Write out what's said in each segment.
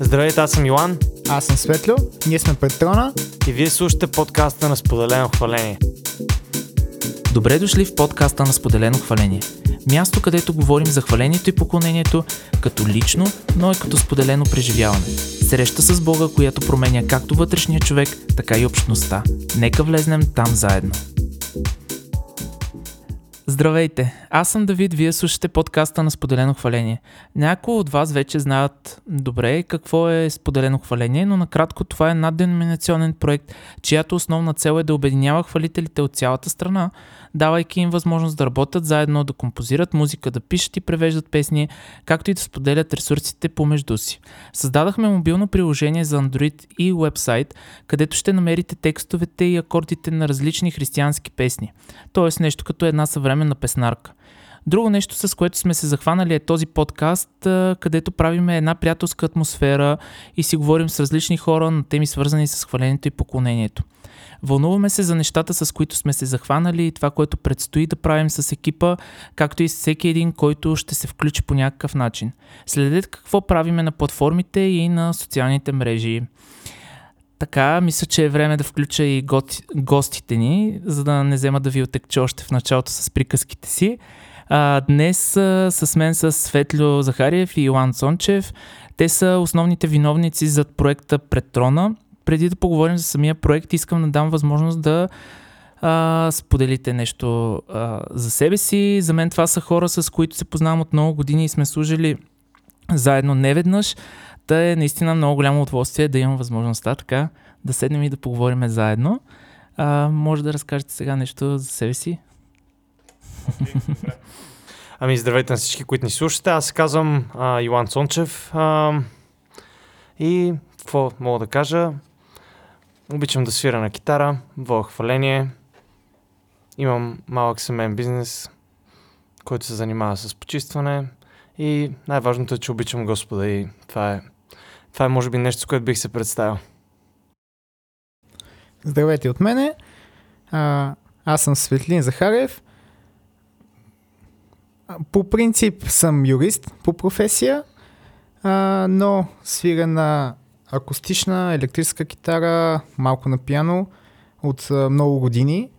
Здравейте, аз съм Йоан Аз съм Светло, ние сме Петрона. и вие слушате подкаста на Споделено хваление. Добре дошли в подкаста на Споделено хваление. Място, където говорим за хвалението и поклонението като лично, но и като споделено преживяване. Среща с Бога, която променя както вътрешния човек, така и общността. Нека влезнем там заедно. Здравейте, аз съм Давид, вие слушате подкаста на Споделено хваление. Някои от вас вече знаят добре какво е Споделено хваление, но накратко това е надденоминационен проект, чиято основна цел е да обединява хвалителите от цялата страна, давайки им възможност да работят заедно, да композират музика, да пишат и превеждат песни, както и да споделят ресурсите помежду си. Създадахме мобилно приложение за Android и вебсайт, където ще намерите текстовете и акордите на различни християнски песни. Тоест нещо като една съвременна песнарка. Друго нещо, с което сме се захванали е този подкаст, където правиме една приятелска атмосфера и си говорим с различни хора на теми свързани с хвалението и поклонението. Вълнуваме се за нещата, с които сме се захванали и това, което предстои да правим с екипа, както и с всеки един, който ще се включи по някакъв начин. Следете какво правиме на платформите и на социалните мрежи. Така, мисля, че е време да включа и гостите ни, за да не взема да ви отекча още в началото с приказките си. А, днес а, с мен са Светлю Захариев и Илан Цончев. Те са основните виновници за проекта Пред трона. Преди да поговорим за самия проект, искам да дам възможност да а, споделите нещо а, за себе си. За мен това са хора, с които се познавам от много години и сме служили заедно неведнъж. Та е наистина много голямо удоволствие да имам възможността така да седнем и да поговорим заедно. А, може да разкажете сега нещо за себе си? Ами, здравейте на всички, които ни слушате. Аз се казвам а, Йоан Цончев. А, и какво мога да кажа? Обичам да свира на китара, воя хваление. Имам малък семейен бизнес, който се занимава с почистване. И най-важното е, че обичам Господа и това е, това е може би нещо, с което бих се представил. Здравейте от мене. А, аз съм Светлин Захарев. По принцип съм юрист по професия, а, но свиря на акустична, електрическа китара, малко на пиано от а, много години.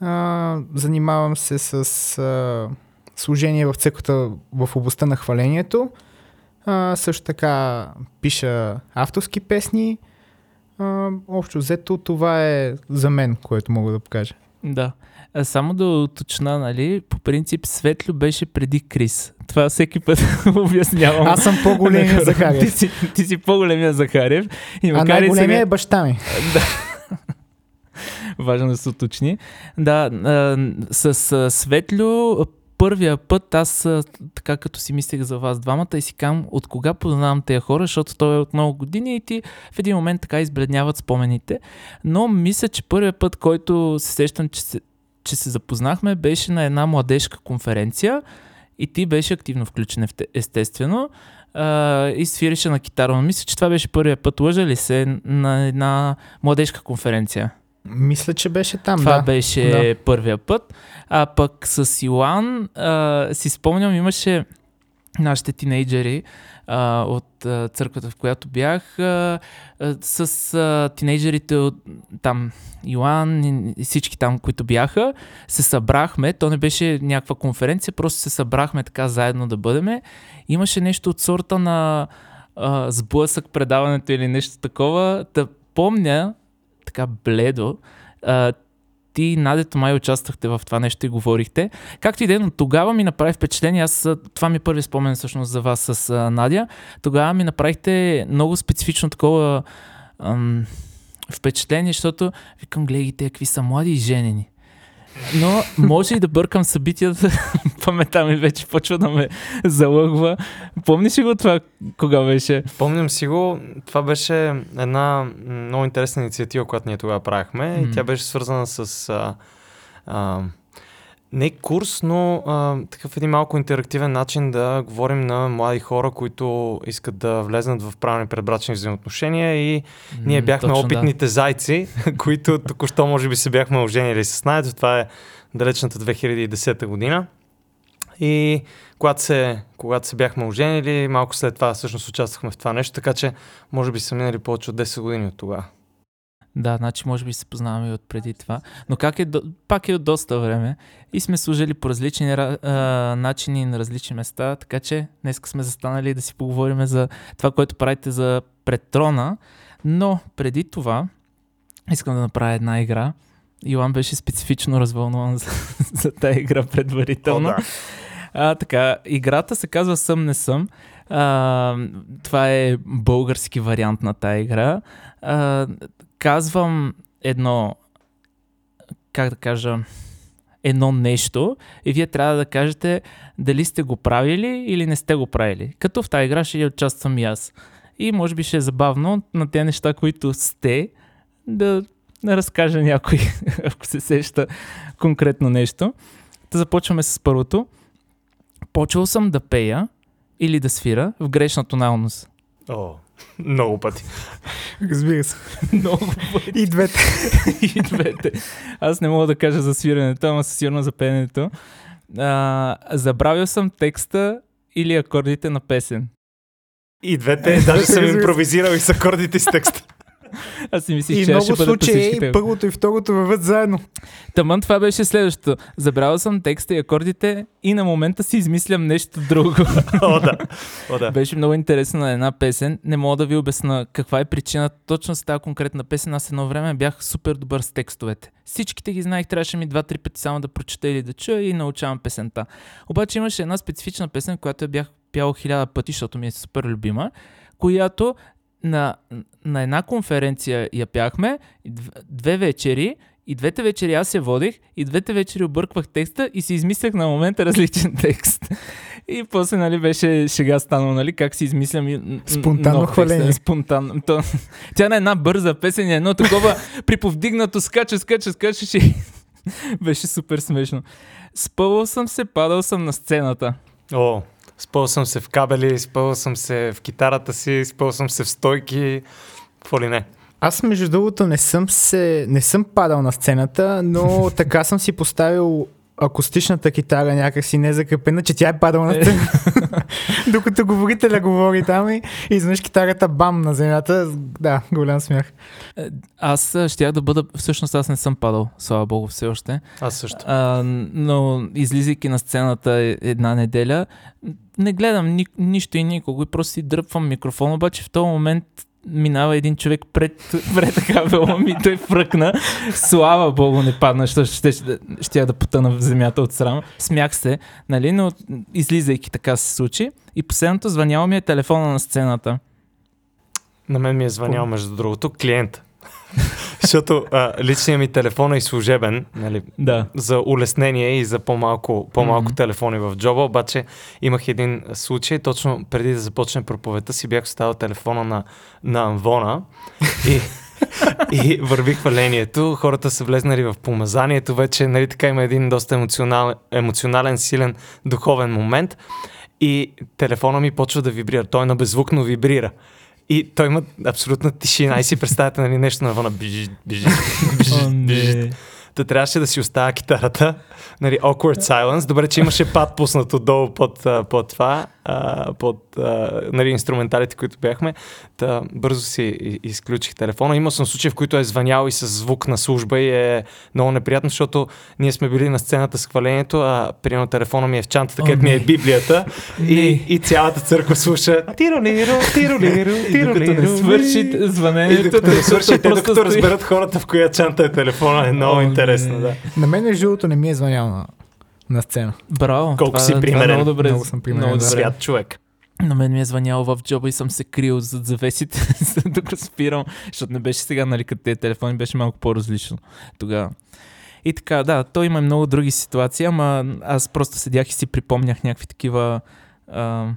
А, занимавам се с а, служение в църквата в областта на хвалението. А, също така пиша авторски песни. А, общо взето това е за мен, което мога да покажа. Да. А само да уточна, нали, по принцип Светлю беше преди Крис. Това всеки път обяснявам. Аз съм по-големия на хората. Ти Захарев. си, ти си по-големия Захарев. И А най-големия сега... е баща ми. Важно да се уточни. Да, а, с а, Светлю първия път аз така като си мислех за вас двамата и си казвам от кога познавам тези хора, защото той е от много години и ти в един момент така избледняват спомените. Но мисля, че първият път, който се сещам, че се, че се запознахме, беше на една младежка конференция и ти беше активно включен естествено а, и свиреше на китара. Мисля, че това беше първият път. Лъжа ли се на една младежка конференция? Мисля, че беше там, Това да. беше да. първия път. А пък с Илан а, си спомням, имаше нашите тинейджери а, от а, църквата, в която бях, а, с а, тинейджерите от там, Йоан и, и всички там, които бяха, се събрахме. То не беше някаква конференция, просто се събрахме така заедно да бъдеме. Имаше нещо от сорта на а, сблъсък предаването или нещо такова. Да помня, така бледо, а, ти Надето май участвахте в това нещо и говорихте. Както и е, но тогава ми направи впечатление, аз, това ми е първи спомен всъщност за вас с а, Надя, тогава ми направихте много специфично такова ам, впечатление, защото викам, гледай те, какви са млади и женени. Но може и да бъркам събитията, паметта ми вече почва да ме залъгва. Помниш ли го това, кога беше? Помням си го, това беше една много интересна инициатива, която ние тогава правихме и М. тя беше свързана с а, а, не курс, но а, такъв един малко интерактивен начин да говорим на млади хора, които искат да влезнат в правилни предбрачни взаимоотношения и ние бяхме точно, опитните зайци, които току-що може би се бяхме оженили с Найдо. Това е далечната 2010 година. И когато се, когато се бяхме оженили, малко след това всъщност участвахме в това нещо, така че може би са минали повече от 10 години от тогава. Да, значи може би се познаваме и от преди това. Но как е, пак е от доста време и сме служили по различни ра- а, начини на различни места, така че днес сме застанали да си поговорим за това, което правите за Претрона. Но преди това искам да направя една игра. Йоан беше специфично развълнуван за, за тази игра предварително. О, да. А, така, играта се казва Съм не съм. А, това е български вариант на тази игра. А, казвам едно, как да кажа, едно нещо и вие трябва да кажете дали сте го правили или не сте го правили. Като в тази игра ще участвам и аз. И може би ще е забавно на тези неща, които сте, да, разкажа някой, ако се сеща конкретно нещо. Да започваме с първото. Почвал съм да пея или да свира в грешна тоналност. О, много пъти. Разбира се. Много пъти. И двете. и двете. Аз не мога да кажа за свирането, ама със сигурно за пеенето. А, забравил съм текста или акордите на песен. И двете, даже съм импровизирал и с акордите с текста. Аз си мислих, И че ще много по всички случаи тебе. първото и второто върват заедно. Таман това беше следващото. Забравил съм текста и акордите и на момента си измислям нещо друго. О, да. О, да. Беше много интересно на една песен. Не мога да ви обясна каква е причината. Точно с тази конкретна песен аз едно време бях супер добър с текстовете. Всичките ги знаех, трябваше ми два-три пъти само да прочета или да чуя и научавам песента. Обаче имаше една специфична песен, която я бях пял хиляда пъти, защото ми е супер любима, която на, на една конференция я пяхме, две вечери, и двете вечери аз я водих, и двете вечери обърквах текста и си измислях на момента различен текст. И после, нали, беше шега станало, нали, как си измислям Спонтанно нов текст, хваление. Спонтанно. То, тя на една бърза песен, е едно такова приповдигнато, скача, скача, скачаш и беше супер смешно. Спъвал съм се, падал съм на сцената. О, спъл съм се в кабели, спъл съм се в китарата си, спъл съм се в стойки, какво ли не. Аз между другото не съм се, не съм падал на сцената, но така съм си поставил акустичната китара някакси незакрепена, че тя е падала на сцена. Докато говорителя говори там и изведнъж китарата бам на земята. Да, голям смях. Е, Аз щях да бъда, всъщност аз не съм падал, слава богу, все още. Аз също. А, но излизайки на сцената е- една неделя, не гледам ни, нищо и никого и просто си дръпвам микрофон, обаче в този момент минава един човек пред, пред кабела ми, той фръкна. Слава богу, не падна, защото ще, ще, ще я да потъна в земята от срам. Смях се, нали, но излизайки така се случи. И последното звънял ми е телефона на сцената. На мен ми е звънял, между другото, клиент. Защото а, личният ми телефон е и служебен, нали, Да. за улеснение и за по-малко, по-малко Мгм. телефони в джоба, обаче имах един случай, точно преди да започне проповедта си бях оставил телефона на, на Анвона и, и върви хвалението, хората са влезнали в помазанието, вече нали, така има един доста емоционален, емоционален, силен духовен момент и телефона ми почва да вибрира, той на беззвук, но вибрира. И той има абсолютна тишина. И си представяте нали, нещо навън. Бижи, бижи, бижи, бижи. Та трябваше да си оставя китарата. Нали, awkward silence. Добре, че имаше пад пуснато долу под, под това, а, под а, нали, инструменталите, които бяхме. Та бързо си изключих телефона. Имал съм случаи, в които е звънял и с звук на служба и е много неприятно, защото ние сме били на сцената с хвалението, а примерно телефона ми е в чантата, където ми е. Библията и, и цялата църква слуша тиролиро, тиролиро, докато не свърши звънението, не свърши, те просто докато разберат хората в коя чанта е телефона, е много интересно, да. На мен между другото не ми е звънял на, на сцена. Браво. Колко това, си това е примерен. Много добре. Много съм примерен, много да. добре. Свят човек. На мен ми е звънял в джоба и съм се крил зад завесите, за да го спирам, защото не беше сега, нали, като тези телефони, беше малко по-различно тогава. И така, да, той има и много други ситуации, ама аз просто седях и си припомнях някакви такива а,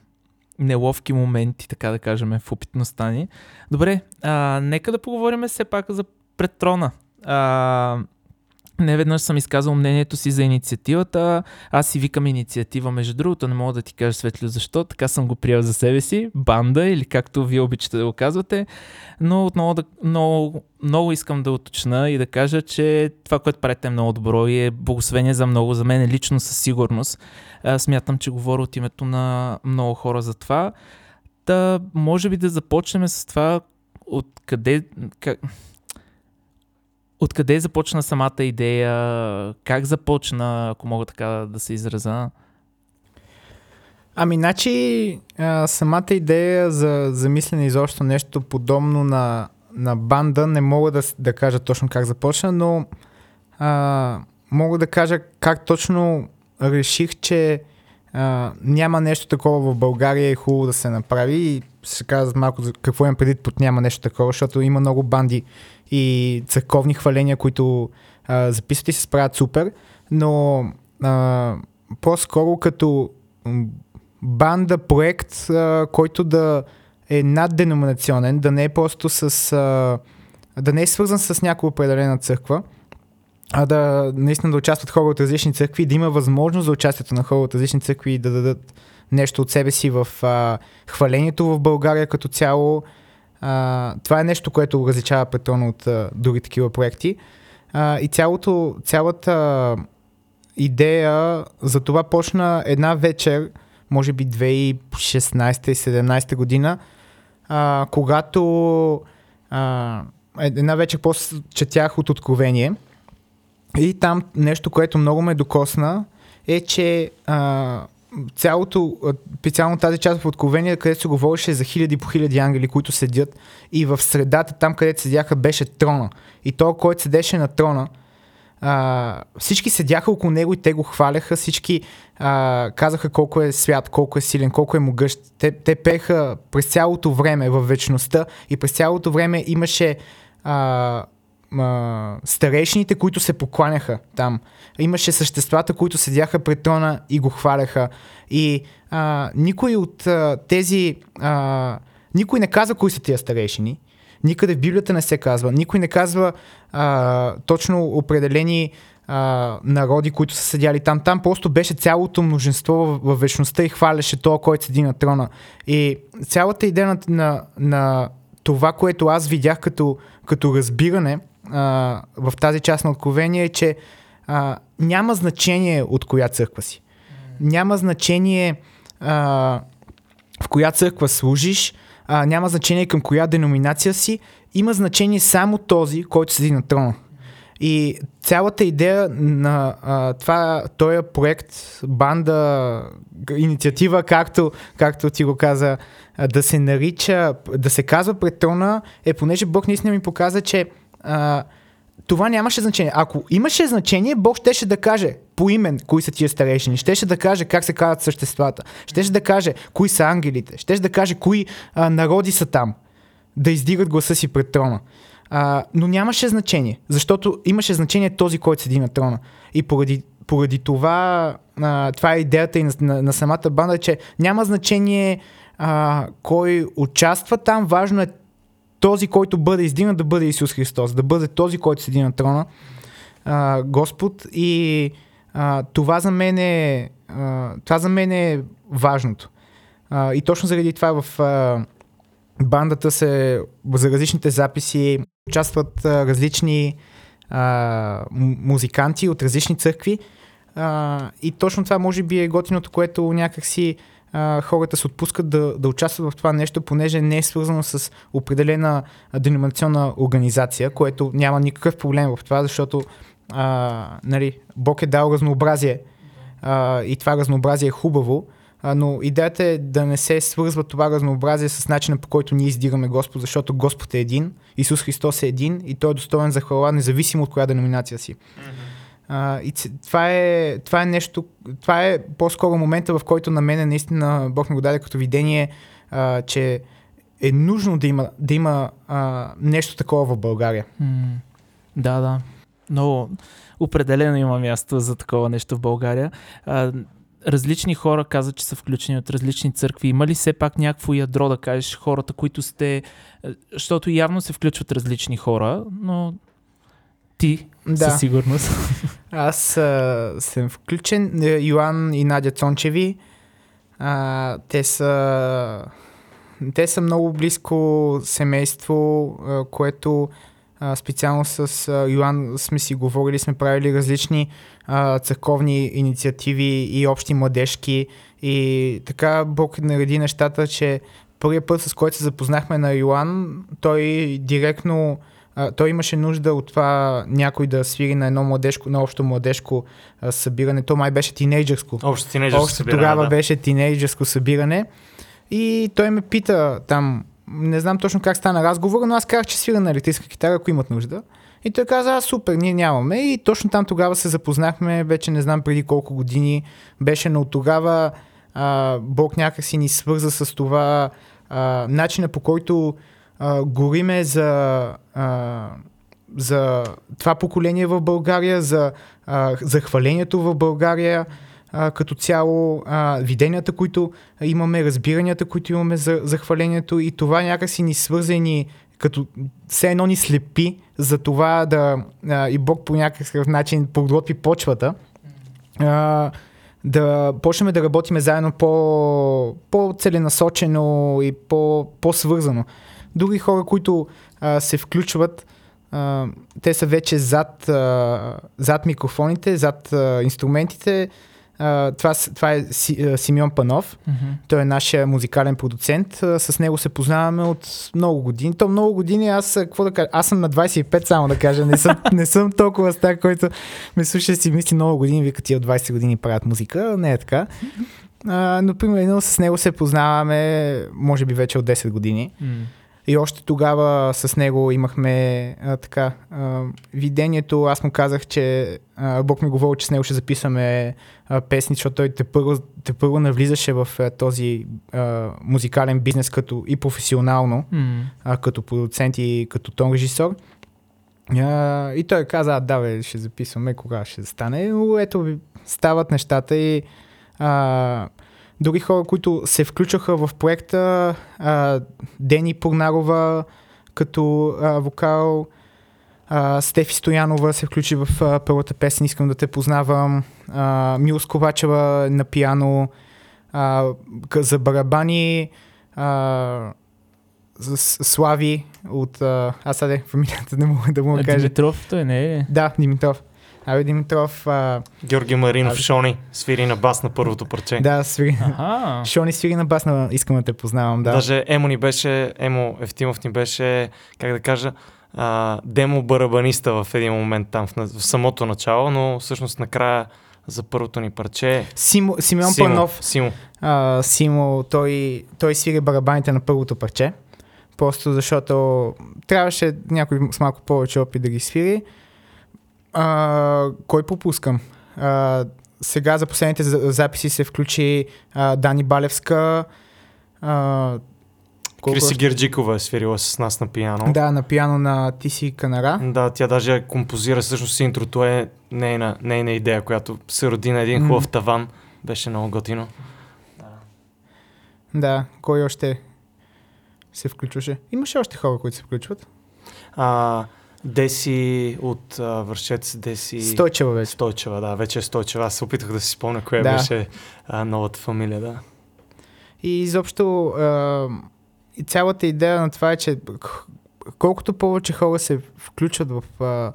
неловки моменти, така да кажем, в опитността ни. Добре, а, нека да поговорим все пак за пред трона. А, Не веднъж съм изказал мнението си за инициативата. Аз си викам инициатива, между другото, не мога да ти кажа светло защо. Така съм го приел за себе си. Банда или както вие обичате да го казвате. Но отново да, много, много искам да уточна и да кажа, че това, което правите е много добро и е благословение за много. За мен лично със сигурност. Смятам, че говоря от името на много хора за това. Та, може би да започнем с това, откъде... Как, Откъде започна самата идея? Как започна, ако мога така да се израза? Ами, значи, а, самата идея за, за мислене изобщо нещо подобно на, на банда, не мога да, да кажа точно как започна, но а, мога да кажа как точно реших, че а, няма нещо такова в България и е хубаво да се направи и ще кажа малко какво имам преди под няма нещо такова, защото има много банди и църковни хваления, които а, записват и се справят супер, но а, по-скоро като банда, проект, а, който да е надденоминационен, да не е просто с... А, да не е свързан с някаква определена църква, а да наистина да участват хора от различни църкви да има възможност за участието на хора от различни църкви и да дадат нещо от себе си в а, хвалението в България като цяло. А, това е нещо, което различава Петрона от а, други такива проекти. А, и цялото, цялата идея за това почна една вечер, може би 2016-2017 година, а, когато а, една вечер после четях от Откровение и там нещо, което много ме докосна е, че а, цялото, специално тази част в Откровение, където се говореше за хиляди по хиляди ангели, които седят и в средата, там където седяха, беше трона. И то, който седеше на трона, а, всички седяха около него и те го хваляха, всички а, казаха колко е свят, колко е силен, колко е могъщ. Те, те пеха през цялото време в вечността и през цялото време имаше а, а, старейшините, които се покланяха там. Имаше съществата, които седяха пред трона и го хваляха. И а, никой от а, тези... А, никой не казва кои са тия старейшини. Никъде в Библията не се казва. Никой не казва а, точно определени а, народи, които са седяли там. Там просто беше цялото множество в, в вечността и хваляше това, който седи на трона. И цялата идея на, на, на това, което аз видях като, като разбиране а, в тази част на откровение е, че а, няма значение от коя църква си. Няма значение а, в коя църква служиш, а, няма значение към коя деноминация си, има значение само този, който седи на трона. И цялата идея на а, това, този проект, банда, инициатива, както, както ти го каза, да се нарича, да се казва пред трона, е понеже Бог наистина ми показа, че това нямаше значение. Ако имаше значение, Бог щеше да каже по имен кои са тия старейшини, щеше да каже как се казват съществата, щеше да каже кои са ангелите, щеше да каже кои а, народи са там, да издигат гласа си пред трона. А, но нямаше значение, защото имаше значение този, който седи на трона. И поради, поради това, а, това е идеята и на, на, на самата банда, че няма значение а, кой участва там, важно е този, който бъде издигнат да бъде Исус Христос, да бъде този, който седи на трона, а, Господ. И а, това за мен е, а, това за мен е важното. А, и точно заради това в а, бандата се, за различните записи участват а, различни а, музиканти от различни църкви. А, и точно това може би е готиното, което някакси а, хората се отпускат да, да участват в това нещо, понеже не е свързано с определена деноминационна организация, което няма никакъв проблем в това, защото а, нали, Бог е дал разнообразие а, и това разнообразие е хубаво, а, но идеята е да не се свързва това разнообразие с начина по който ние издигаме Господ, защото Господ е един, Исус Христос е един и Той е достоен за хвала, независимо от коя деноминация си. Mm-hmm. А, и това, е, това е нещо, това е по-скоро момента, в който на мен наистина Бог ми го даде като видение, а, че е нужно да има, да има а, нещо такова в България. Да, да. Но определено има място за такова нещо в България. А, различни хора казват, че са включени от различни църкви. Има ли все пак някакво ядро да кажеш хората, които сте... Защото явно се включват различни хора, но Ти, Да. със сигурност. Аз а, съм включен. Е, Йоан и Надя Цончеви. А, те са те са много близко семейство, а, което а, специално с а, Йоан сме си говорили, сме правили различни а, църковни инициативи и общи младежки и така Бог нареди нещата, че първият път, с който се запознахме на Йоан, той директно а, той имаше нужда от това някой да свири на едно младежко, на общо младежко а, събиране. То май беше тинейджърско. Общо тинейджърско Още събиране, тогава да. беше тинейджърско събиране. И той ме пита там, не знам точно как стана разговора, но аз казах, че свира на електрическа китара, ако имат нужда. И той каза, а, супер, ние нямаме. И точно там тогава се запознахме, вече не знам преди колко години беше, но тогава а, Бог някакси ни свърза с това а, начина по който а, гориме за, а, за това поколение в България, за, а, за в България а, като цяло, а, виденията, които имаме, разбиранията, които имаме за, за и това някакси ни свърза и ни като все едно ни слепи за това да а, и Бог по някакъв начин подготви почвата. А, да почнем да работиме заедно по, по-целенасочено и по, по-свързано. Други хора, които а, се включват, а, те са вече зад, а, зад микрофоните, зад а, инструментите. А, това, това е Си, а, Симеон Панов. Мгм. Той е нашия музикален продуцент. А, С него се познаваме от много години. То много години, аз, какво да кажа, аз съм на 25 само да кажа. Не съм, не съм толкова стар, който ме слуша и си мисли много години, вика ти от 20 години правят музика. Не е така. А, но примерно с него се познаваме, може би вече от 10 години. М. И още тогава с него имахме а, така а, видението. Аз му казах, че а, Бог ми говори, че с него ще записваме а, песни, защото той те първо, те първо навлизаше в а, този а, музикален бизнес като и професионално, М. а, като продуцент и като тон режисьор. А, и той каза, а, да, бе, ще записваме, кога ще стане. Но ето, стават нещата и а, други хора, които се включваха в проекта, а, Дени Пурнарова като а, вокал, а, Стефи Стоянова се включи в а, първата песен, искам да те познавам, а, Милс Ковачева на пиано, а, за барабани, а, Слави от... А, аз сега фамилията не мога да му А кажа. Димитров, той не е. Да, Димитров. Абе, Димитров, а, Георги Маринов, Аз- Шони, свири на бас на първото парче. да, свири. Аха. Шони свири на бас, на искам да те познавам, да. Даже Емо ни беше, Емо Ефтимов ни беше, как да кажа, а, демо барабаниста в един момент там в, в самото начало, но всъщност накрая за първото ни парче Симо, Симеон Симо, Панов, Симо. а, Симо, той, той свири барабаните на първото парче. Просто защото трябваше някой с малко повече опит да ги свири. А, кой попускам? А, сега за последните за- записи се включи а, Дани Балевска. А, колко Криси още? Герджикова е свирила с нас на пиано. Да, на пиано на Тиси Канара. Да, тя даже композира всъщност интрото е нейна, нейна идея, която се роди на един хубав таван. Беше много готино. Да, кой още се включваше? Имаше още хора, които се включват. А, Деси от а, Вършец, Деси... Стойчева вече. Стойчева, да, вече е Стойчева. Аз се опитах да си спомня коя Да. беше а, новата фамилия, да. И изобщо а, и цялата идея на това е, че колкото повече хора се включват в а,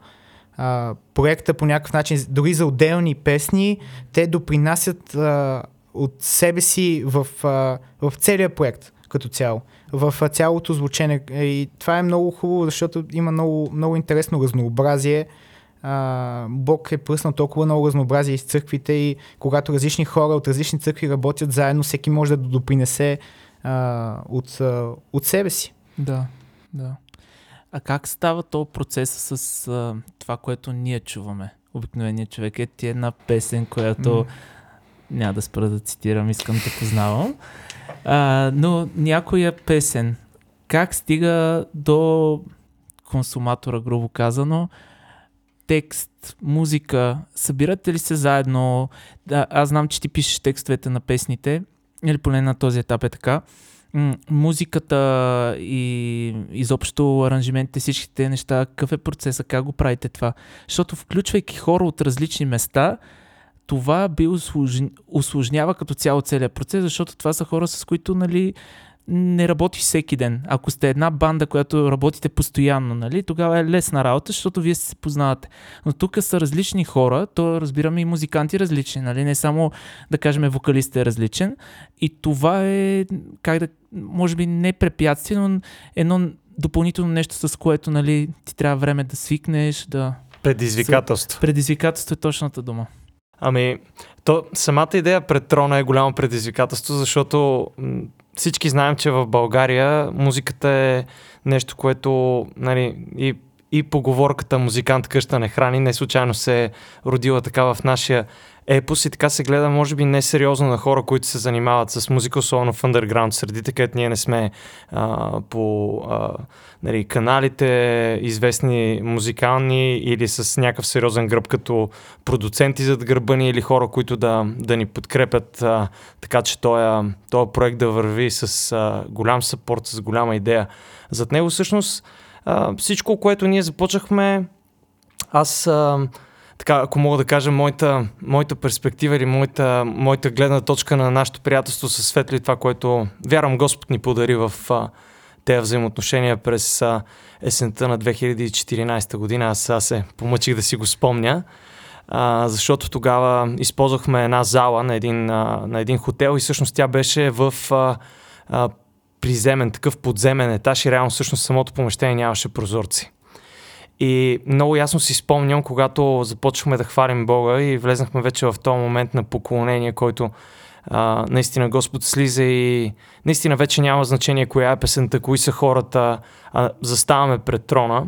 а, проекта по някакъв начин, дори за отделни песни, те допринасят а, от себе си в, а, в целия проект като цяло, в цялото звучене. И това е много хубаво, защото има много, много интересно разнообразие. А, Бог е пръснал толкова много разнообразие из църквите и когато различни хора от различни църкви работят заедно, всеки може да допринесе а, от, а, от себе си. Да, да. А как става то процес с а, това, което ние чуваме? Обикновеният човек е ти една песен, която М. няма да спра да цитирам, искам да познавам. А, но някоя песен, как стига до консуматора, грубо казано, текст, музика, събирате ли се заедно? Да, аз знам, че ти пишеш текстовете на песните, или поне на този етап е така. музиката и изобщо аранжиментите, всичките неща, какъв е процеса, как го правите това? Защото включвайки хора от различни места, това би усложнява като цяло целият процес, защото това са хора, с които нали, не работи всеки ден. Ако сте една банда, която работите постоянно, нали, тогава е лесна работа, защото вие се познавате. Но тук са различни хора, то разбираме и музиканти различни, нали, не само да кажем вокалист е различен. И това е, как да, може би не препятствие, но едно допълнително нещо, с което нали, ти трябва време да свикнеш, да... Предизвикателство. Предизвикателство е точната дума. Ами, то, самата идея пред трона е голямо предизвикателство, защото всички знаем, че в България музиката е нещо, което нали, и, и поговорката музикант къща не храни, не случайно се е родила така в нашия епос и така се гледа, може би, несериозно на хора, които се занимават с музика, особено в underground средите, където ние не сме а, по а, нали, каналите известни музикални или с някакъв сериозен гръб като продуценти зад гърба ни или хора, които да, да ни подкрепят а, така, че този, проект да върви с а, голям съпорт, с голяма идея. Зад него всъщност а, всичко, което ние започнахме, аз а, така, ако мога да кажа, моята, моята перспектива или моята, моята гледна точка на нашето приятелство със Светли, това, което вярвам Господ ни подари в тези взаимоотношения през а, есента на 2014 година. Аз сега се помъчих да си го спомня, а, защото тогава използвахме една зала на един, а, на един хотел и всъщност тя беше в а, а, приземен, такъв подземен етаж и реално всъщност самото помещение нямаше прозорци. И много ясно си спомням, когато започнахме да хвалим Бога и влезнахме вече в този момент на поклонение, който а, наистина Господ слиза и наистина вече няма значение коя е песента, кои са хората, а заставаме пред трона.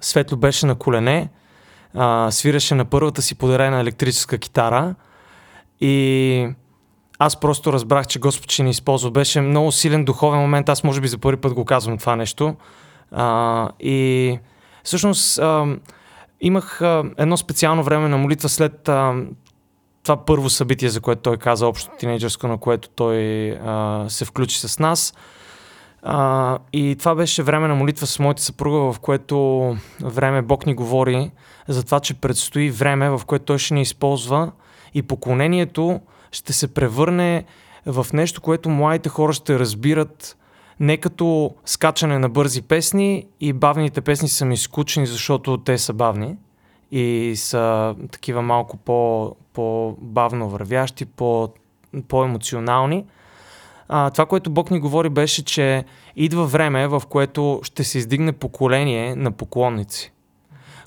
Светло беше на колене, а, свираше на първата си подарена електрическа китара и аз просто разбрах, че Господ ще ни използва. Беше много силен духовен момент, аз може би за първи път го казвам това нещо. А, и Всъщност, а, имах а, едно специално време на молитва след а, това първо събитие, за което той каза, общо тинейджърско, на което той а, се включи с нас. А, и това беше време на молитва с моята съпруга, в което време Бог ни говори за това, че предстои време, в което той ще ни използва и поклонението ще се превърне в нещо, което младите хора ще разбират не като скачане на бързи песни и бавните песни са ми скучни, защото те са бавни и са такива малко по, по-бавно вървящи, по, по-емоционални. А, това, което Бог ни говори, беше, че идва време, в което ще се издигне поколение на поклонници,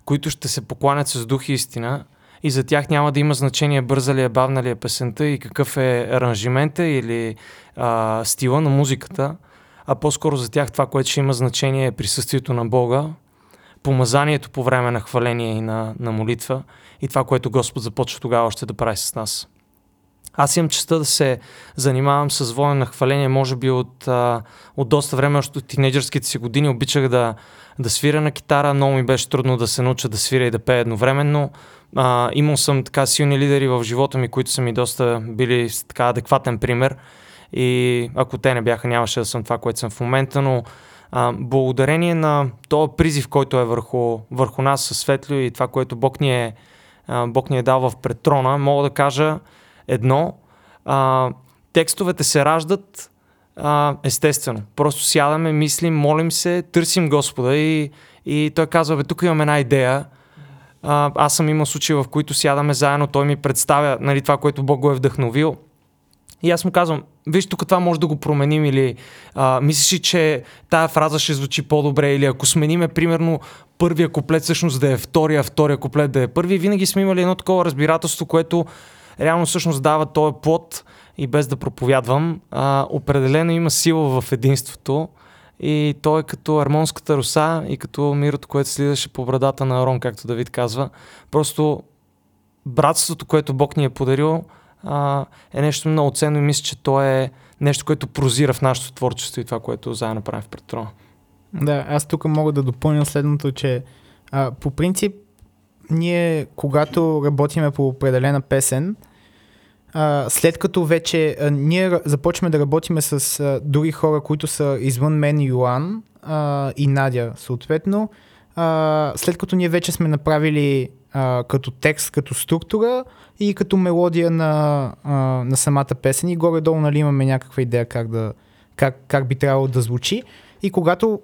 които ще се покланят с дух и истина и за тях няма да има значение бърза ли е, бавна ли е песента и какъв е аранжимента или а, стила на музиката, а по-скоро за тях това, което ще има значение е присъствието на Бога, помазанието по време на хваление и на, на молитва и това, което Господ започва тогава още да прави с нас. Аз имам честа да се занимавам с воен на хваление, може би от, от доста време, още от тинейджърските си години. Обичах да, да свиря на китара, много ми беше трудно да се науча да свиря и да пея едновременно. А, имал съм така силни лидери в живота ми, които са ми доста били така адекватен пример и ако те не бяха, нямаше да съм това, което съм в момента, но а, благодарение на този призив, който е върху, върху нас със Светлио и това, което Бог ни е, а, Бог ни е дал в претрона, мога да кажа едно. А, текстовете се раждат а, естествено. Просто сядаме, мислим, молим се, търсим Господа и, и той казва, бе, тук имам една идея. А, аз съм имал случаи, в които сядаме заедно, той ми представя нали, това, което Бог го е вдъхновил. И аз му казвам, виж, тук това може да го променим или а, мислиш ли, че тая фраза ще звучи по-добре или ако смениме, примерно, първия куплет всъщност да е втория, втория куплет да е първи. Винаги сме имали едно такова разбирателство, което реално всъщност дава този плод и без да проповядвам, а, определено има сила в единството и то е като армонската руса и като мирото, което слизаше по брадата на Арон, както Давид казва. Просто братството, което Бог ни е подарил, а, е нещо много ценно и мисля, че то е нещо, което прозира в нашето творчество и това, което заедно правим в Петрона. Да, аз тук мога да допълня следното, че а, по принцип ние, когато работиме по определена песен, а, след като вече а, ние започваме да работиме с а, други хора, които са извън мен Йоан а, и Надя съответно, а, след като ние вече сме направили а, като текст, като структура и като мелодия на, а, на самата песен и горе-долу нали, имаме някаква идея как, да, как, как би трябвало да звучи. И когато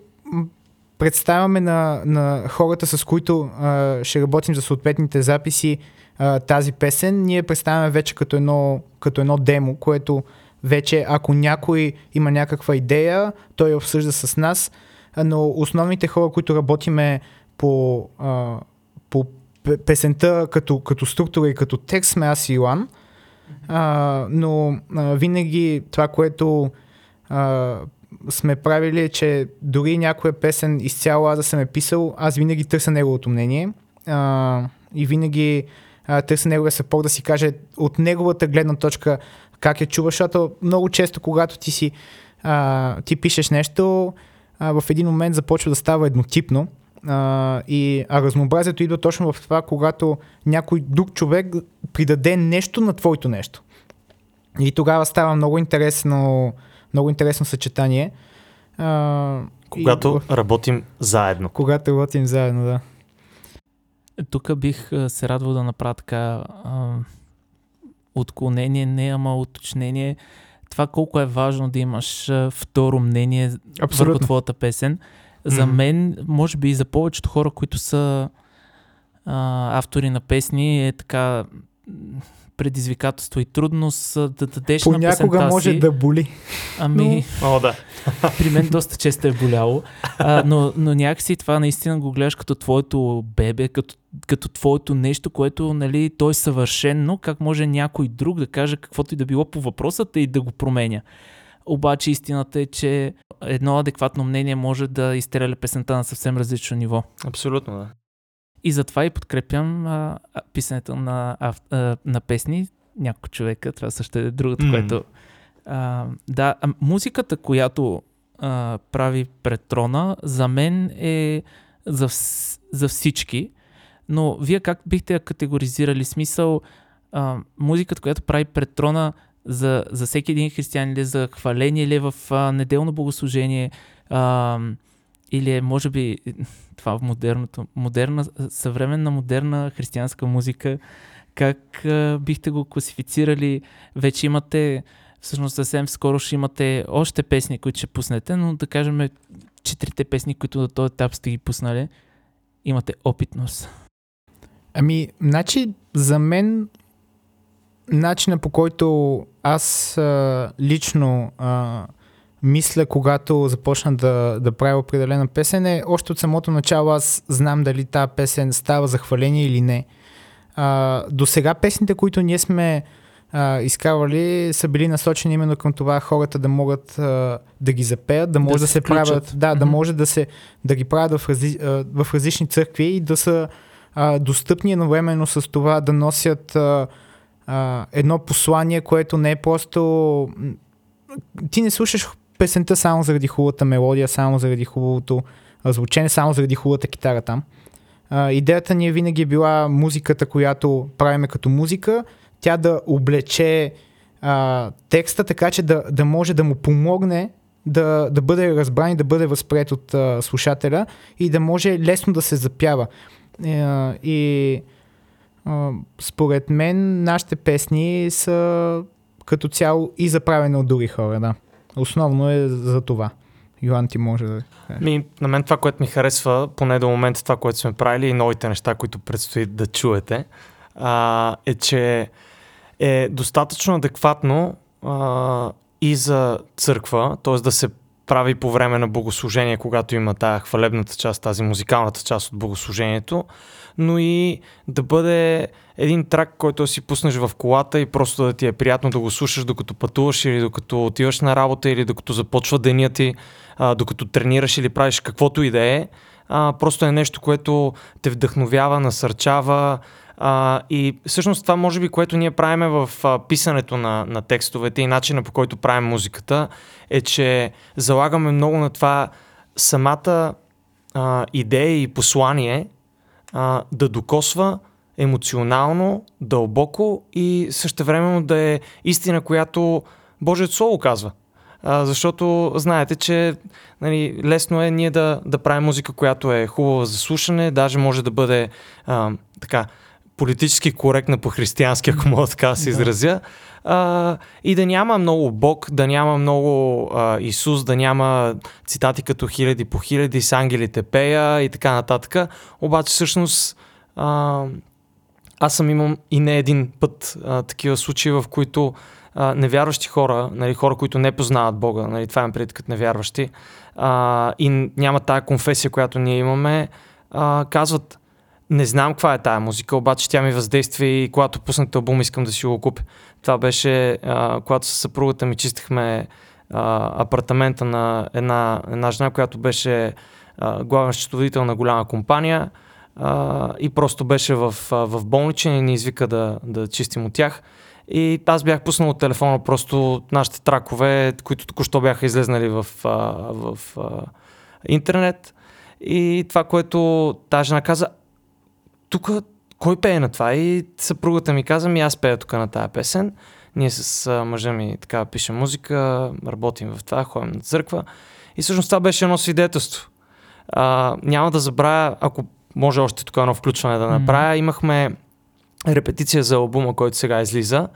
представяме на, на хората, с които а, ще работим за съответните записи а, тази песен, ние представяме вече като едно, като едно демо, което вече ако някой има някаква идея, той я обсъжда с нас, но основните хора, които работиме по, а, песента като, като структура и като текст сме аз и Илан, а, но а, винаги това, което а, сме правили е, че дори някоя песен изцяло аз да съм е писал, аз винаги търся неговото мнение а, и винаги а, търся неговия съпорт да си каже от неговата гледна точка как я чува, защото много често, когато ти си а, ти пишеш нещо, а, в един момент започва да става еднотипно. А, и, а разнообразието идва точно в това, когато някой друг човек придаде нещо на твоето нещо. И тогава става много интересно, много интересно съчетание. А, Когато и, работим заедно. когато работим заедно, да. Тук бих се радвал да направя така а, отклонение, не ама уточнение. Това колко е важно да имаш второ мнение върху Абсолютно. твоята песен. За мен, може би и за повечето хора, които са а, автори на песни, е така предизвикателство и трудност да дадеш на Понякога песента може си. да боли. Ами, О, да. при мен доста често е боляло, а, но, но някакси това наистина го гледаш като твоето бебе, като, като твоето нещо, което нали, то е съвършено, как може някой друг да каже каквото и да било по въпросата и да го променя. Обаче истината е, че едно адекватно мнение може да изстреля песента на съвсем различно ниво. Абсолютно, да. И затова и подкрепям а, а, писането на, ав, а, на песни. Няколко човека, това също е другото, М. което... А, да, а, музиката, която а, прави пред трона, за мен е за, за всички. Но вие как бихте я категоризирали? Смисъл, а, музиката, която прави пред трона за, за всеки един християн или за хваление или е в а, неделно богослужение а, или е, може би, това в модерното, модерна, съвременна модерна християнска музика, как а, бихте го класифицирали? Вече имате, всъщност съвсем скоро ще имате още песни, които ще пуснете, но да кажем четирите песни, които до този етап сте ги пуснали, имате опитност. Ами, значи, за мен начина по който аз а, лично а, мисля, когато започна да, да правя определена песен е, още от самото начало аз знам дали тази песен става за хваление или не. А, до сега песните, които ние сме а, изкарвали, са били насочени именно към това хората да могат а, да ги запеят, да може да, се се включат. правят, да, да Мгм. може да се да ги правят в, разли, а, в различни църкви и да са а, достъпни едновременно с това да носят а, едно послание, което не е просто... Ти не слушаш песента само заради хубавата мелодия, само заради хубавото звучение, само заради хубавата китара там. А, идеята ни е винаги е била музиката, която правиме като музика, тя да облече а, текста, така че да, да може да му помогне да, да бъде разбран и да бъде възприет от а, слушателя и да може лесно да се запява. Е, и а, според мен нашите песни са като цяло и за правене от други хора, да. Основно е за това. Йоан ти може да... Ми, на мен това, което ми харесва, поне до момента това, което сме правили и новите неща, които предстои да чуете, а, е, че е достатъчно адекватно а, и за църква, т.е. да се прави по време на богослужение, когато има тая хвалебната част, тази музикалната част от богослужението, но и да бъде един трак, който си пуснеш в колата и просто да ти е приятно да го слушаш докато пътуваш или докато отиваш на работа или докато започва деня ти, а, докато тренираш или правиш каквото и да е. А, просто е нещо, което те вдъхновява, насърчава а, и всъщност това може би, което ние правиме в а, писането на, на текстовете и начина по който правим музиката е, че залагаме много на това самата а, идея и послание а, да докосва емоционално, дълбоко и същевременно да е истина, която Божието Слово казва. А, защото знаете, че нали, лесно е ние да, да правим музика, която е хубава за слушане, даже може да бъде а, така политически коректна по-християнски, ако мога така да се изразя. А, и да няма много Бог, да няма много а, Исус, да няма цитати като хиляди по хиляди, с ангелите пея и така нататък. Обаче всъщност а, аз съм имал и не един път а, такива случаи, в които а, невярващи хора, нали, хора, които не познават Бога, нали, това е пред като невярващи, а, и няма тая конфесия, която ние имаме, а, казват, не знам каква е тая музика, обаче тя ми въздейства и когато пуснат албум искам да си го купя. Това беше, а, когато с съпругата ми чистихме а, апартамента на една, една жена, която беше а, главен счетоводител на голяма компания а, и просто беше в, в болничен и ни извика да, да чистим от тях. И аз бях пуснал от телефона просто нашите тракове, които току-що бяха излезнали в, в, в интернет. И това, което тази жена каза, тук кой пее на това? И съпругата ми каза, ми аз пея тук на тази песен. Ние с мъжа ми така пишем музика, работим в това, ходим на църква. И всъщност това беше едно свидетелство. А, няма да забравя, ако може още тук едно включване да направя, mm-hmm. имахме репетиция за албума, който сега излиза.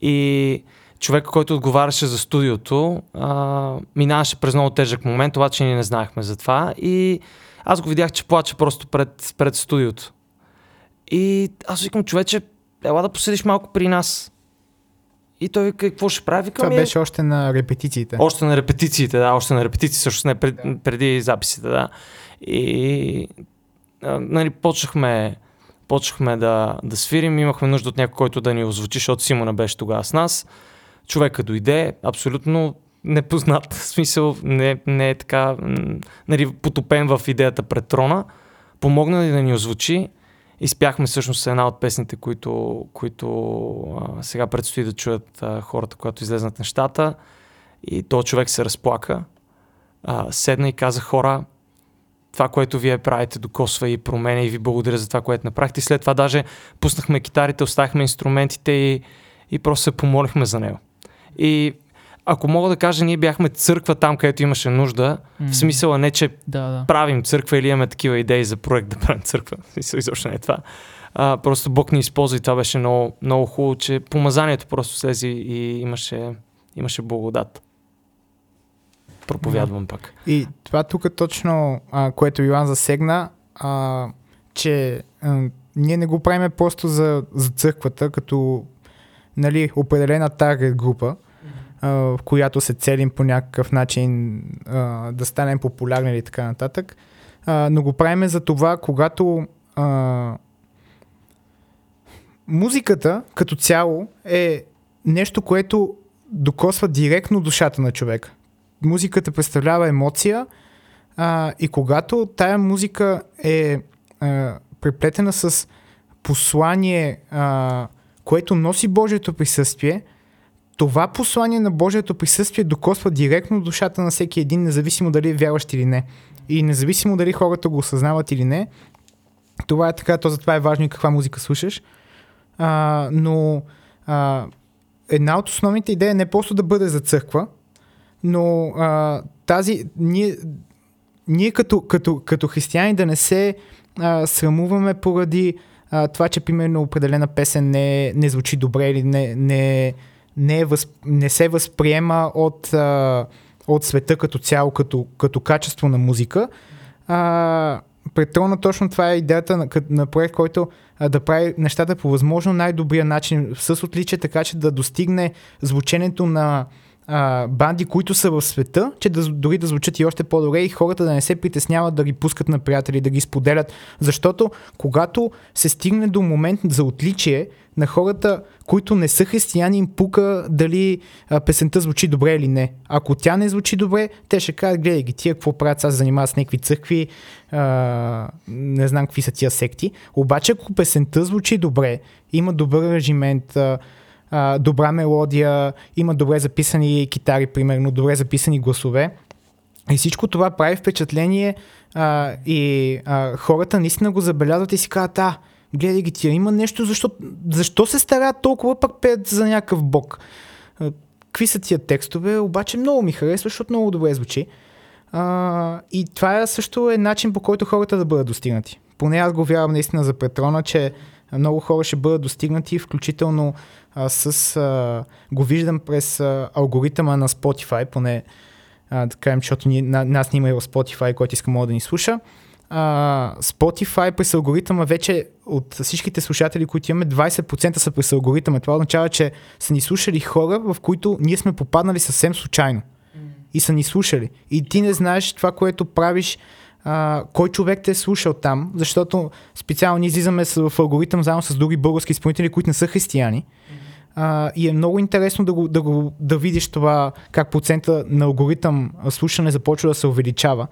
И човек, който отговаряше за студиото, а, минаваше през много тежък момент, обаче ние не знаехме за това. И аз го видях, че плаче просто пред, пред студиото. И аз викам, човече, ела да поседиш малко при нас. И той вика, какво ще прави? Викам, Това беше още на репетициите. Още на репетициите, да, още на репетиции, също не пред, преди записите, да. И а, нали, почнахме почнахме да, да свирим, имахме нужда от някой, който да ни озвучи, защото Симона беше тогава с нас. Човека дойде, абсолютно непознат, в смисъл не, не е така нали, потопен в идеята пред трона. Помогна да ни озвучи. Изпяхме всъщност една от песните, които, които а, сега предстои да чуят а, хората, когато излезнат нещата. И то човек се разплака. А, седна и каза хора, това, което вие правите, докосва и променя и ви благодаря за това, което направихте. След това даже пуснахме китарите, оставихме инструментите и, и просто се помолихме за него. И ако мога да кажа, ние бяхме църква там, където имаше нужда, mm. в смисъла не, че да, да. правим църква или имаме такива идеи за проект да правим църква. В смисъл изобщо не е това. А, просто Бог ни използва и това беше много, много хубаво, че помазанието просто слезе и имаше, имаше благодат проповядвам пък. И това тук точно, а, което Йоан засегна, а, че а, ние не го правиме просто за, за църквата, като нали, определена таргет група, в която се целим по някакъв начин да станем популярни или така нататък, но го правиме за това, когато музиката като цяло е нещо, което докосва директно душата на човека. Музиката представлява емоция и когато тая музика е преплетена с послание, което носи Божието присъствие, това послание на Божието присъствие докосва директно душата на всеки един, независимо дали е вярващ или не. И независимо дали хората го осъзнават или не, това е така, то затова е важно и каква музика слушаш. А, но а, една от основните идеи е не просто да бъде за църква, но а, тази, ние, ние като, като, като християни да не се а, срамуваме поради а, това, че примерно определена песен не, не звучи добре или не, не, не, е въз, не се възприема от, а, от света като цяло, като, като качество на музика. А, Петрона точно това е идеята на, на проект, който а, да прави нещата по възможно най-добрия начин с отличие, така че да достигне звученето на а, банди, които са в света, че да, дори да звучат и още по-добре и хората да не се притесняват да ги пускат на приятели, да ги споделят. Защото когато се стигне до момент за отличие на хората, които не са християни, им пука дали а, песента звучи добре или не. Ако тя не звучи добре, те ще кажат, гледай ги, тия какво правят, аз занимават с някакви църкви, а, не знам какви са тия секти. Обаче ако песента звучи добре, има добър режимент, а, а, добра мелодия, има добре записани китари, примерно, добре записани гласове. И всичко това прави впечатление а, и а, хората наистина го забелязват и си казват, а, гледай ги тия, има нещо, защо, защо се стараят толкова пък пеят за някакъв бог? Какви са тия текстове, обаче много ми харесва, защото много добре звучи. А, и това също е начин по който хората да бъдат достигнати. Поне аз го вярвам наистина за Петрона, че много хора ще бъдат достигнати, включително а, с... А, го виждам през а, алгоритъма на Spotify, поне а, да кажем, защото ни, на, нас няма и в Spotify, който иска мога да ни слуша. А, Spotify през алгоритъма вече от всичките слушатели, които имаме, 20% са през алгоритъма. Това означава, че са ни слушали хора, в които ние сме попаднали съвсем случайно. И са ни слушали. И ти не знаеш това, което правиш, а, кой човек те е слушал там, защото специално ние излизаме в алгоритъм заедно с други български изпълнители, които не са християни. А, и е много интересно да, го, да, го, да видиш това, как процента на алгоритъм слушане започва да се увеличава.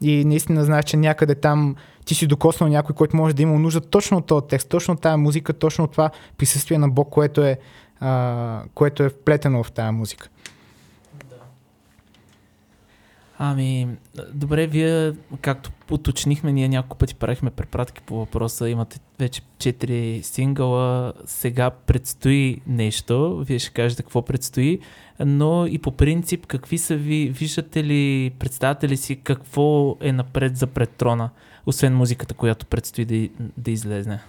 И наистина знаеш, че някъде там ти си докоснал някой, който може да има нужда точно от този текст, точно от тази музика, точно от това присъствие на Бог, което е, а, което е вплетено в тази музика. Ами, добре, вие, както уточнихме, ние няколко пъти правихме препратки по въпроса, имате вече 4 сингъла, сега предстои нещо, вие ще кажете какво предстои, но и по принцип, какви са ви, виждате ли, представяте ли си какво е напред за предтрона, освен музиката, която предстои да, да излезне?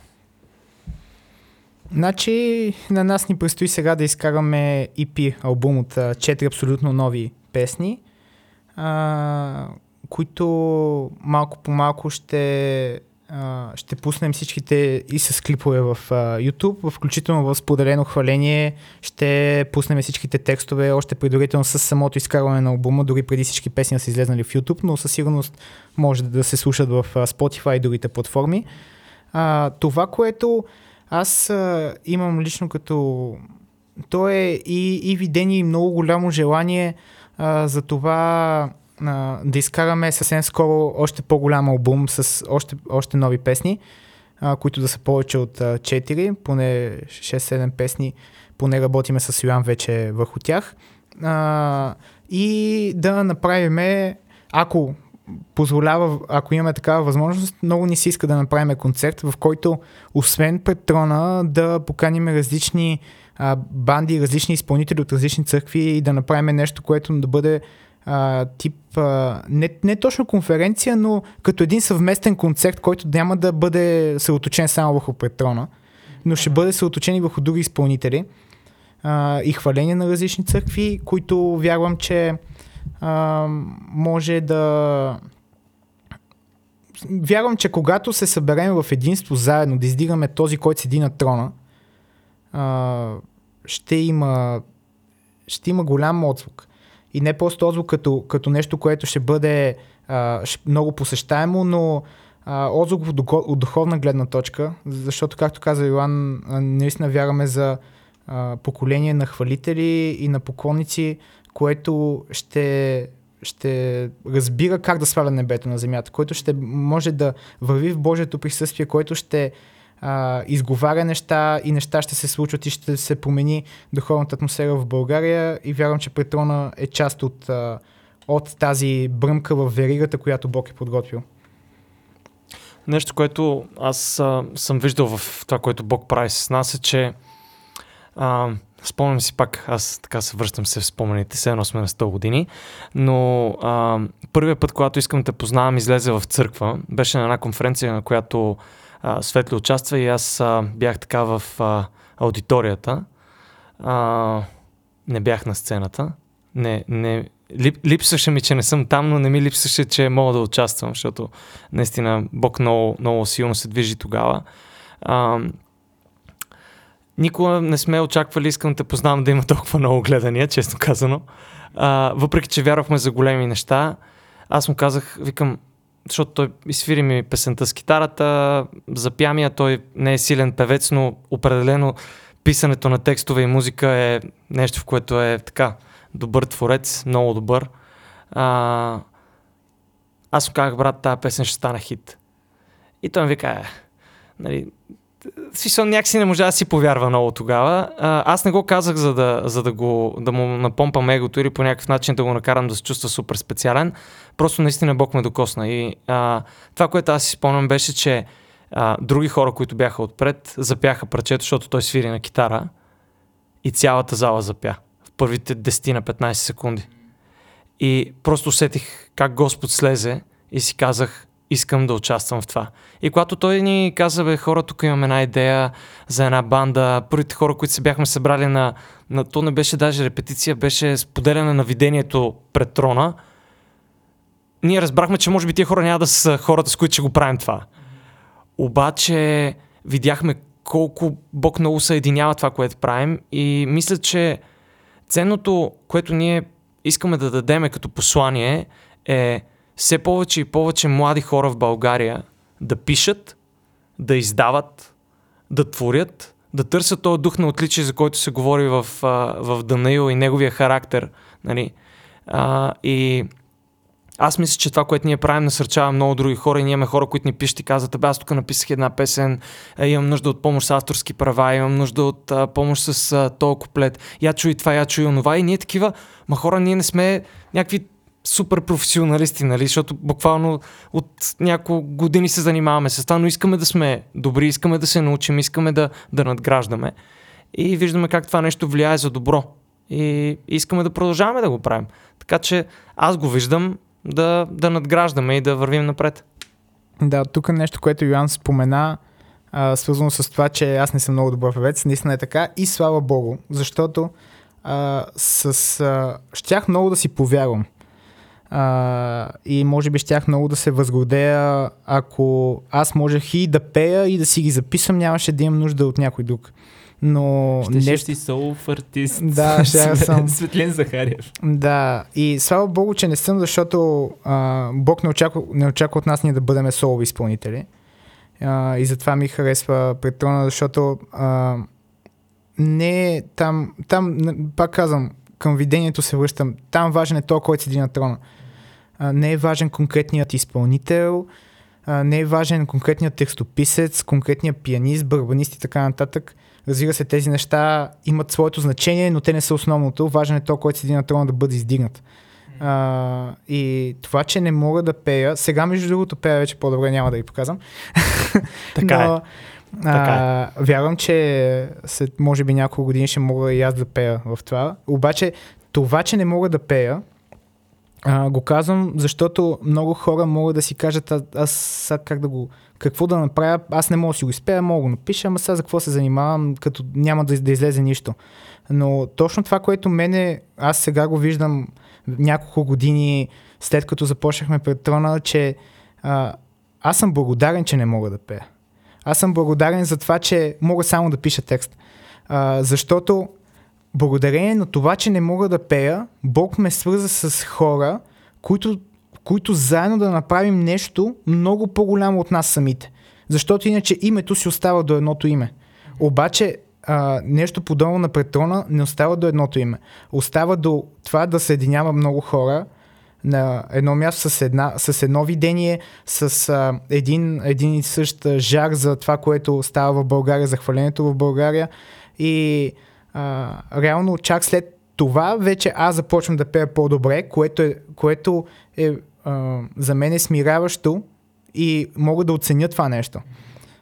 Значи, на нас ни предстои сега да изкараме EP албум от 4 абсолютно нови песни а, които малко по малко ще, а, ще пуснем всичките и с клипове в а, YouTube, включително в споделено хваление ще пуснем всичките текстове още предварително с самото изкарване на албума, дори преди всички песни са излезнали в YouTube, но със сигурност може да се слушат в Spotify и другите платформи. А, това, което аз а, имам лично като... То е и, и видение и много голямо желание а, за това а, да изкараме съвсем скоро още по-голям албум с още, още нови песни, а, които да са повече от а, 4, поне 6-7 песни, поне работиме с Йоан вече върху тях. А, и да направиме, ако позволява, ако имаме такава възможност, много ни се иска да направим концерт, в който освен Петрона да поканим различни а, банди, различни изпълнители от различни църкви и да направим нещо, което да бъде а, тип, а, не, не точно конференция, но като един съвместен концерт, който няма да бъде съоточен само върху Петрона, но ще бъде съоточен и върху други изпълнители а, и хваление на различни църкви, които вярвам, че а, може да вярвам, че когато се съберем в единство заедно, да издигаме този, който седи на трона, а, ще има ще има голям отзвук. И не просто отзвук като, като нещо, което ще бъде а, много посещаемо, но а, отзвук от духовна гледна точка, защото, както каза Йоан, наистина вярваме за а, поколение на хвалители и на поклонници, което ще, ще разбира как да сваля небето на земята, който ще може да върви в Божието присъствие, който ще а, изговаря неща и неща ще се случват и ще се промени духовната атмосфера в България и вярвам, че Петрона е част от, а, от тази бръмка в веригата, която Бог е подготвил. Нещо, което аз а, съм виждал в това, което Бог прави с нас е, че а, спомням си пак, аз така се връщам се в спомените, все едно сме на 100 години, но а, първият път, когато искам да познавам, излезе в църква, беше на една конференция, на която Светли участва и аз а, бях така в а, аудиторията. А, не бях на сцената. Не, не, лип, липсваше ми, че не съм там, но не ми липсваше, че мога да участвам, защото наистина Бог много, много силно се движи тогава. А, никога не сме очаквали, искам да познавам да има толкова много гледания, честно казано. А, въпреки, че вярвахме за големи неща, аз му казах, викам, защото той изсвири ми песента с китарата, запя ми, а той не е силен певец, но определено писането на текстове и музика е нещо, в което е така добър творец, много добър. А, аз му казах, брат, тази песен ще стане хит. И той ми вика, е, нали, смисъл, някакси не можа да си повярва много тогава. А, аз не го казах, за да, за да, го, да му напомпам егото или по някакъв начин да го накарам да се чувства супер специален. Просто наистина Бог ме докосна. И а, това, което аз си спомням беше, че а, други хора, които бяха отпред, запяха парчето, защото той свири на китара и цялата зала запя в първите 10 на 15 секунди. И просто усетих как Господ слезе и си казах, искам да участвам в това. И когато той ни каза, бе, хора, тук имаме една идея за една банда, първите хора, които се бяхме събрали на, на то не беше даже репетиция, беше споделяне на видението пред трона, ние разбрахме, че може би тия хора няма да са хората, с които ще го правим това. Обаче видяхме колко Бог много съединява това, което правим и мисля, че ценното, което ние искаме да дадеме като послание е все повече и повече млади хора в България да пишат, да издават, да творят, да търсят този дух на отличие, за който се говори в, в Данаил и неговия характер. Нали? А, и аз мисля, че това, което ние правим, насърчава много други хора и ние имаме хора, които ни пишат и казват, абе аз тук написах една песен, имам нужда от помощ с авторски права, имам нужда от а, помощ с а, този куплет, я чуй това, я чуй онова и ние такива, ма хора, ние не сме някакви супер професионалисти, нали? защото буквално от няколко години се занимаваме с това, но искаме да сме добри, искаме да се научим, искаме да, да надграждаме. И виждаме как това нещо влияе за добро. И искаме да продължаваме да го правим. Така че аз го виждам да, да надграждаме и да вървим напред. Да, тук нещо, което Йоан спомена, а, свързано с това, че аз не съм много добър певец, наистина е така и слава Богу, защото а, с, а, щях много да си повярвам. А, и може би щях много да се възгордея, ако аз можех и да пея и да си ги записвам, нямаше да имам нужда от някой друг. Но ще нещо... си солов артист. Да, ще съм. Светлин Захариев. Да, и слава богу, че не съм, защото а, Бог не очаква, не очаква от нас ние да бъдем солови изпълнители. А, и затова ми харесва Претрона, защото а, не там, там, пак казвам, към видението се връщам. Там важен е то, който седи на трона. А, не е важен конкретният изпълнител, а, не е важен конкретният текстописец, конкретният пианист, барбанист и така нататък. Разбира се, тези неща имат своето значение, но те не са основното. Важен е то, който седи на трона да бъде издигнат. А, и това, че не мога да пея, сега между другото пея вече по-добре, няма да ви показвам. така но, е. Е. вярвам, че след може би няколко години ще мога и аз да пея в това. Обаче това, че не мога да пея, а, го казвам, защото много хора могат да си кажат, а, аз сега как да го, какво да направя, аз не мога да си го изпея, мога да го напиша, ама сега за какво се занимавам, като няма да, да излезе нищо. Но точно това, което мене, аз сега го виждам няколко години след като започнахме пред трона, че а, аз съм благодарен, че не мога да пея. Аз съм благодарен за това, че мога само да пиша текст. А, защото благодарение на това, че не мога да пея, Бог ме свърза с хора, които, които заедно да направим нещо много по-голямо от нас самите. Защото иначе името си остава до едното име. Обаче а, нещо подобно на Петрона не остава до едното име. Остава до това да съединява много хора на едно място с, една, с едно видение, с а, един, един и същ жар за това, което става в България, за хвалението в България. И а, реално чак след това вече аз започвам да пея по-добре, което е, което е а, за мен е смиряващо и мога да оценя това нещо.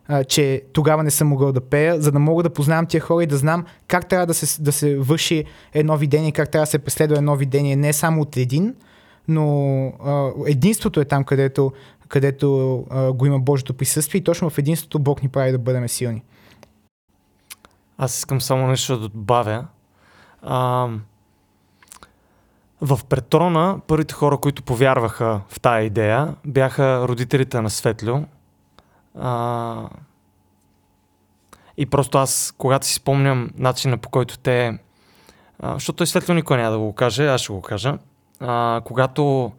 А, че тогава не съм могъл да пея, за да мога да познавам тия хора и да знам как трябва да се, да се върши едно видение, как трябва да се преследва едно видение, не само от един, но а, единството е там, където, където а, го има Божието присъствие и точно в единството Бог ни прави да бъдем силни. Аз искам само нещо да добавя. А, в Претрона първите хора, които повярваха в тая идея, бяха родителите на Светлю. А, и просто аз, когато си спомням начина по който те... А, защото той Светлю никой няма да го каже, аз ще го кажа. А, когато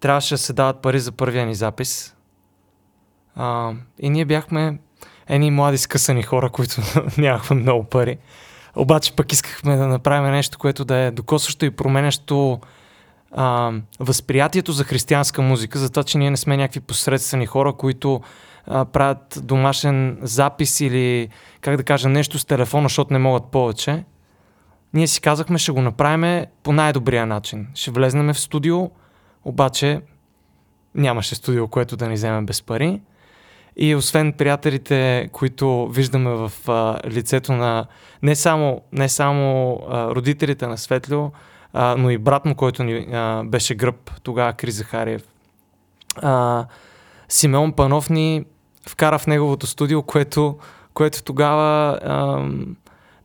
трябваше да се дават пари за първия ни запис, а, и ние бяхме едни млади скъсани хора, които нямахме много пари. Обаче пък искахме да направим нещо, което да е докосващо и променящо а, възприятието за християнска музика, за това, че ние не сме някакви посредствени хора, които а, правят домашен запис или, как да кажа, нещо с телефона, защото не могат повече. Ние си казахме, ще го направим по най-добрия начин. Ще влезнем в студио, обаче нямаше студио, което да ни вземе без пари. И освен приятелите, които виждаме в а, лицето на не само, не само а, родителите на Светлио, а, но и брат му, който ни а, беше гръб тогава, Кри Захариев. А, Симеон Панов ни вкара в неговото студио, което, което тогава а,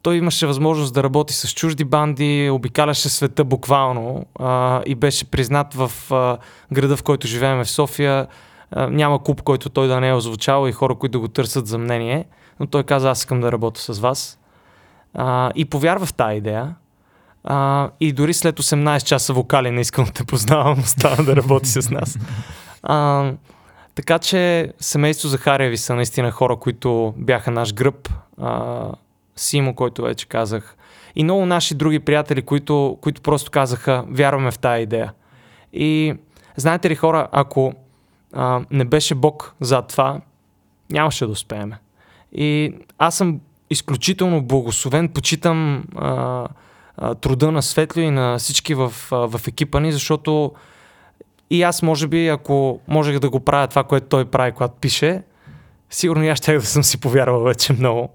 той имаше възможност да работи с чужди банди, обикаляше света буквално а, и беше признат в а, града, в който живеем в София. А, няма клуб, който той да не е озвучал и хора, които го търсят за мнение, но той каза, аз искам да работя с вас. А, и повярва в тази идея. А, и дори след 18 часа вокали не искам да те познавам, остава да работи с нас. А, така че семейство Захареви са наистина хора, които бяха наш гръб. А, Симо, който вече казах. И много наши други приятели, които, които просто казаха, вярваме в тази идея. И знаете ли хора, ако а, не беше Бог зад това, нямаше да успеем. И аз съм изключително благословен, почитам а, а, труда на Светлио и на всички в, а, в екипа ни, защото и аз, може би, ако можех да го правя това, което той прави, когато пише, сигурно и аз ще да съм си повярвал вече много.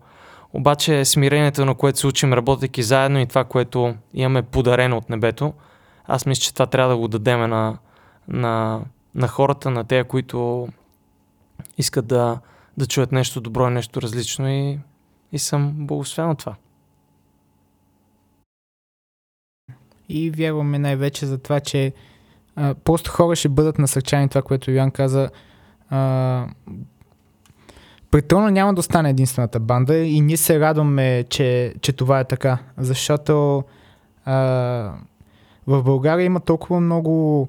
Обаче смирението, на което се учим, работейки заедно и това, което имаме подарено от небето, аз мисля, че това трябва да го дадеме на, на, на хората, на те, които искат да, да чуят нещо добро и нещо различно и, и съм благословен от това. И вярваме най-вече за това, че а, просто хора ще бъдат насърчани това, което Йоан каза. А, Претрона няма да остане единствената банда и ние се радваме, че, че това е така, защото а, в България има толкова много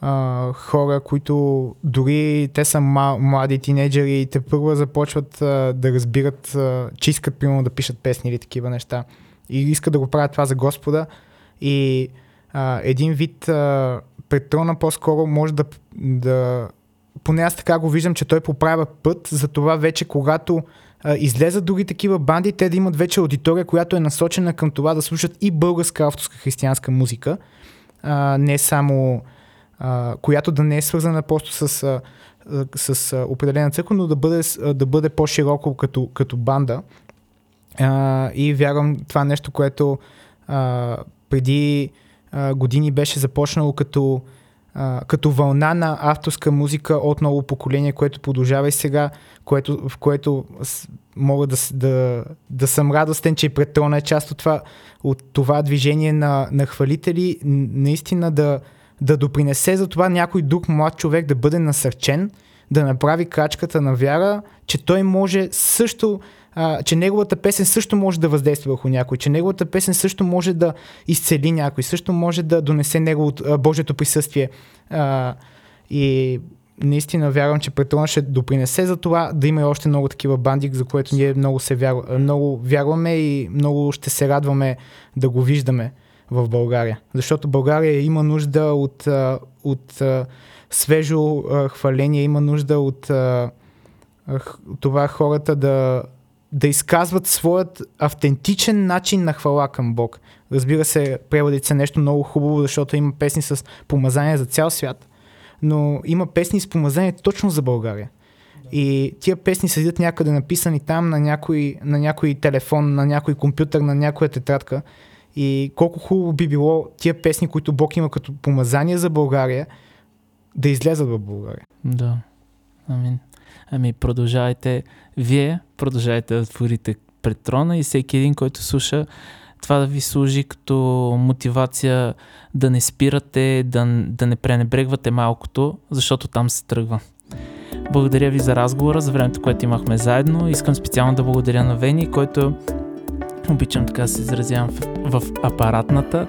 а, хора, които дори те са млади тинейджери и те първо започват а, да разбират, а, че искат примерно да пишат песни или такива неща. И искат да го правят това за Господа. И а, един вид а, Петрона по-скоро може да, да поне аз така го виждам, че той поправя път за това вече, когато а, излезат други такива банди, те да имат вече аудитория, която е насочена към това да слушат и българска авторска християнска музика, а, не само а, която да не е свързана просто с, а, с а, определена църква, но да бъде, да бъде по-широко като, като банда. А, и вярвам това нещо, което а, преди а, години беше започнало като като вълна на авторска музика от ново поколение, което продължава и сега, което, в което мога да, да, да съм радостен, че и Претрона е част от това, от това движение на, на хвалители, наистина да, да допринесе за това някой друг млад човек да бъде насърчен, да направи крачката на вяра, че той може също а, че неговата песен също може да въздейства върху някой, че неговата песен също може да изцели някой, също може да донесе неговото, а, Божието присъствие. А, и наистина вярвам, че Петрон ще допринесе за това да има и още много такива банди, за което ние много, се вярва, много вярваме и много ще се радваме да го виждаме в България. Защото България има нужда от, от свежо хваление, има нужда от това хората да, да изказват своят автентичен начин на хвала към Бог. Разбира се, преводите са нещо много хубаво, защото има песни с помазание за цял свят, но има песни с помазание точно за България. И тия песни седят някъде написани там на някой, на някой телефон, на някой компютър, на някоя тетрадка. И колко хубаво би било тия песни, които Бог има като помазание за България, да излязат в България. Да. Амин. Ами продължавайте, вие продължавайте да творите пред трона и всеки един, който слуша, това да ви служи като мотивация да не спирате, да, да не пренебрегвате малкото, защото там се тръгва. Благодаря ви за разговора, за времето, което имахме заедно. Искам специално да благодаря на Вени, който обичам така да се изразявам в, в апаратната,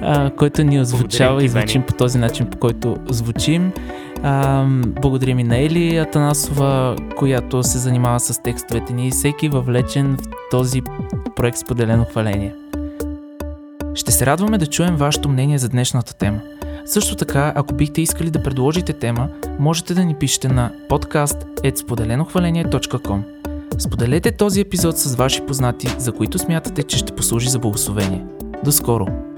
а, който ни озвучава и звучим по този начин, по който звучим. А, благодарим и на Ели Атанасова, която се занимава с текстовете ни и всеки въвлечен в този проект споделено хваление. Ще се радваме да чуем вашето мнение за днешната тема. Също така, ако бихте искали да предложите тема, можете да ни пишете на podcast.spodeленохваление.com Споделете този епизод с ваши познати, за които смятате, че ще послужи за благословение. До скоро!